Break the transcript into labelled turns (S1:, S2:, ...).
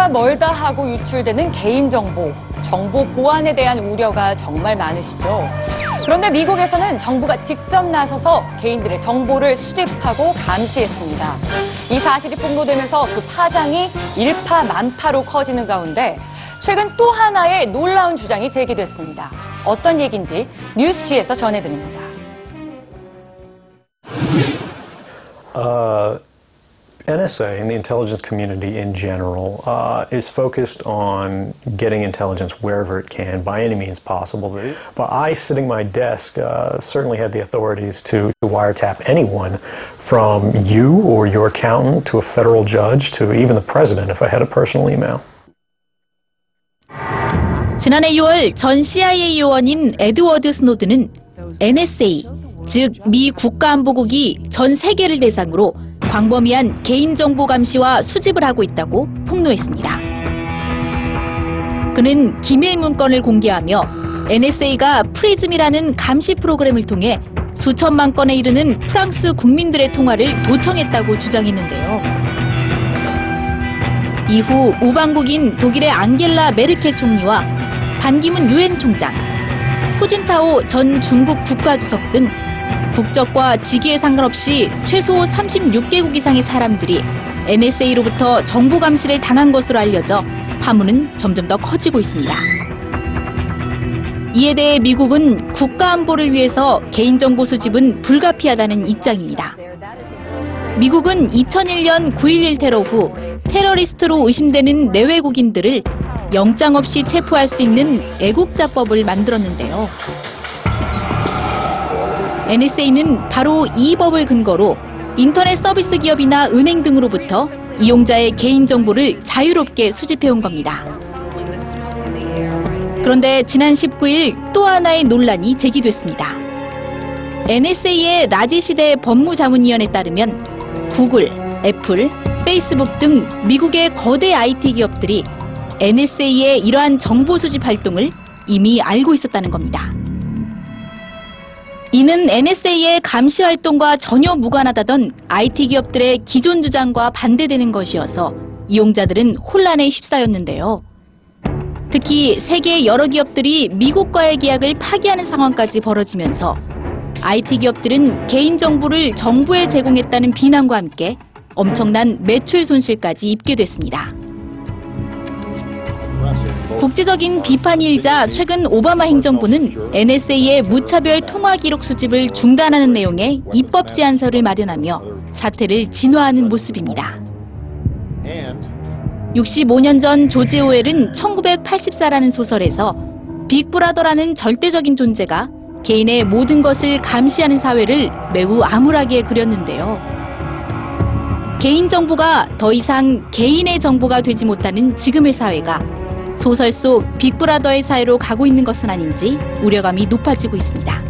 S1: 누가 멀다 하고 유출되는 개인정보, 정보 보안에 대한 우려가 정말 많으시죠. 그런데 미국에서는 정부가 직접 나서서 개인들의 정보를 수집하고 감시했습니다. 이 사실이 폭로되면서 그 파장이 일파만파로 커지는 가운데 최근 또 하나의 놀라운 주장이 제기됐습니다. 어떤 얘기인지 뉴스지에서 전해드립니다.
S2: Uh, NSA and the intelligence community in general uh, is focused on getting intelligence wherever it can by any means possible. But I, sitting my desk, uh, certainly had the authorities to, to wiretap anyone from you or your accountant to a federal judge to even the president if I had a personal email.
S3: 지난해 6월 전 CIA 요원인 에드워드 스노드는 NSA, 즉 미 국가안보국이 전 세계를 대상으로 광범위한 개인정보 감시와 수집을 하고 있다고 폭로했습니다. 그는 기밀 문건을 공개하며 NSA가 프리즘이라는 감시 프로그램을 통해 수천만 건에 이르는 프랑스 국민들의 통화를 도청했다고 주장했는데요. 이후 우방국인 독일의 앙겔라 메르켈 총리와 반기문 유엔 총장, 후진타오 전 중국 국가주석 등 국적과 직위에 상관없이 최소 36개국 이상의 사람들이 NSA로부터 정보 감시를 당한 것으로 알려져 파문은 점점 더 커지고 있습니다. 이에 대해 미국은 국가 안보를 위해서 개인정보 수집은 불가피하다는 입장입니다. 미국은 2001년 9.11 테러 후 테러리스트로 의심되는 내외국인들을 영장 없이 체포할 수 있는 애국자법을 만들었는데요. NSA는 바로 이 법을 근거로 인터넷 서비스 기업이나 은행 등으로부터 이용자의 개인정보를 자유롭게 수집해온 겁니다. 그런데 지난 19일 또 하나의 논란이 제기됐습니다. NSA의 라제시 데 법무자문위원에 따르면 구글, 애플, 페이스북 등 미국의 거대 IT 기업들이 NSA의 이러한 정보 수집 활동을 이미 알고 있었다는 겁니다. 이는 NSA의 감시 활동과 전혀 무관하다던 IT 기업들의 기존 주장과 반대되는 것이어서 이용자들은 혼란에 휩싸였는데요. 특히 세계 여러 기업들이 미국과의 계약을 파기하는 상황까지 벌어지면서 IT 기업들은 개인정보를 정부에 제공했다는 비난과 함께 엄청난 매출 손실까지 입게 됐습니다. 국제적인 비판이 일자 최근 오바마 행정부는 NSA의 무차별 통화 기록 수집을 중단하는 내용의 입법 제안서를 마련하며 사태를 진화하는 모습입니다. 65년 전 조지 오웰은 1984라는 소설에서 빅브라더라는 절대적인 존재가 개인의 모든 것을 감시하는 사회를 매우 암울하게 그렸는데요. 개인 정보가 더 이상 개인의 정보가 되지 못하는 지금의 사회가 소설 속 빅브라더의 사회로 가고 있는 것은 아닌지 우려감이 높아지고 있습니다.